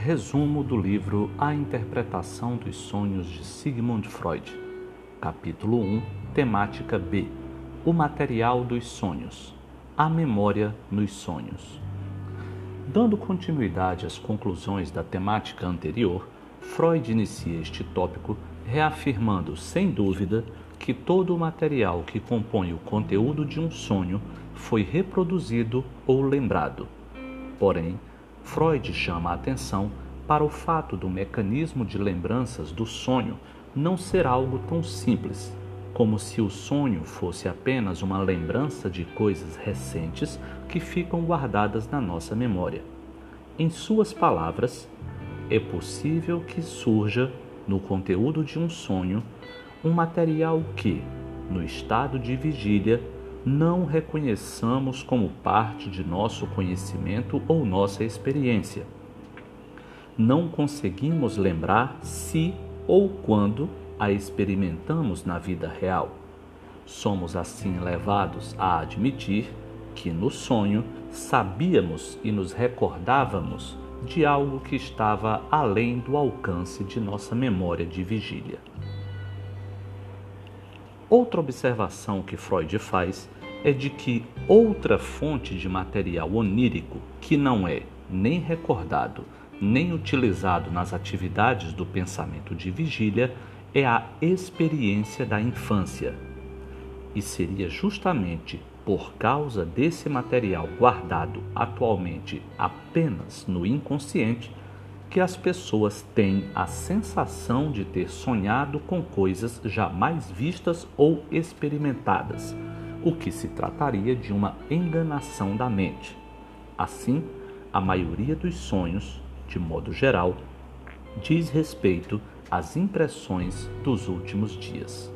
Resumo do livro A Interpretação dos Sonhos de Sigmund Freud. Capítulo 1, temática B: O material dos sonhos. A memória nos sonhos. Dando continuidade às conclusões da temática anterior, Freud inicia este tópico reafirmando, sem dúvida, que todo o material que compõe o conteúdo de um sonho foi reproduzido ou lembrado. Porém, Freud chama a atenção para o fato do mecanismo de lembranças do sonho não ser algo tão simples, como se o sonho fosse apenas uma lembrança de coisas recentes que ficam guardadas na nossa memória. Em suas palavras, é possível que surja no conteúdo de um sonho um material que, no estado de vigília, não reconheçamos como parte de nosso conhecimento ou nossa experiência. Não conseguimos lembrar se ou quando a experimentamos na vida real. Somos assim levados a admitir que no sonho sabíamos e nos recordávamos de algo que estava além do alcance de nossa memória de vigília. Outra observação que Freud faz é de que outra fonte de material onírico que não é nem recordado nem utilizado nas atividades do pensamento de vigília é a experiência da infância. E seria justamente por causa desse material guardado atualmente apenas no inconsciente que as pessoas têm a sensação de ter sonhado com coisas jamais vistas ou experimentadas, o que se trataria de uma enganação da mente. Assim, a maioria dos sonhos, de modo geral, diz respeito às impressões dos últimos dias.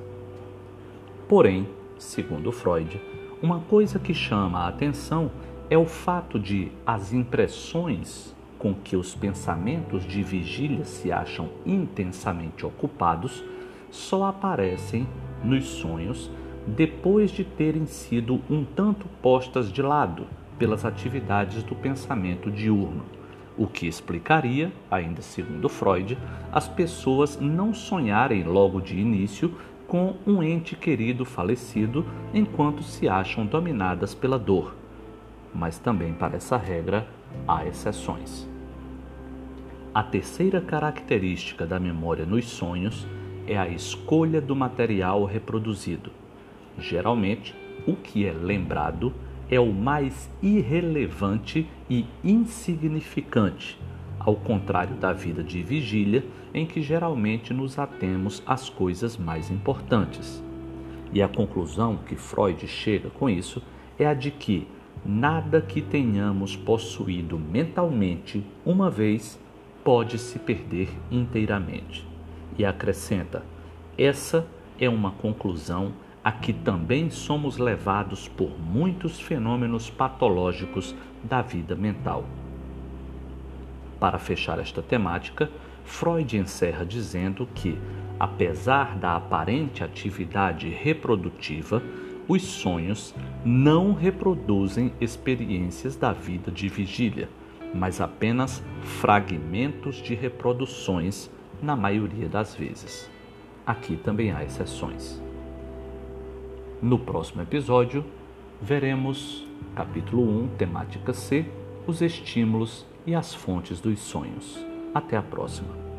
Porém, segundo Freud, uma coisa que chama a atenção é o fato de as impressões com que os pensamentos de vigília se acham intensamente ocupados só aparecem nos sonhos depois de terem sido um tanto postas de lado pelas atividades do pensamento diurno, o que explicaria, ainda segundo Freud, as pessoas não sonharem logo de início com um ente querido falecido enquanto se acham dominadas pela dor. Mas também para essa regra há exceções. A terceira característica da memória nos sonhos é a escolha do material reproduzido. Geralmente, o que é lembrado é o mais irrelevante e insignificante, ao contrário da vida de vigília, em que geralmente nos atemos às coisas mais importantes. E a conclusão que Freud chega com isso é a de que nada que tenhamos possuído mentalmente uma vez pode se perder inteiramente. E acrescenta: essa é uma conclusão a que também somos levados por muitos fenômenos patológicos da vida mental. Para fechar esta temática, Freud encerra dizendo que, apesar da aparente atividade reprodutiva, os sonhos não reproduzem experiências da vida de vigília mas apenas fragmentos de reproduções na maioria das vezes. Aqui também há exceções. No próximo episódio, veremos capítulo 1, temática C, os estímulos e as fontes dos sonhos. Até a próxima.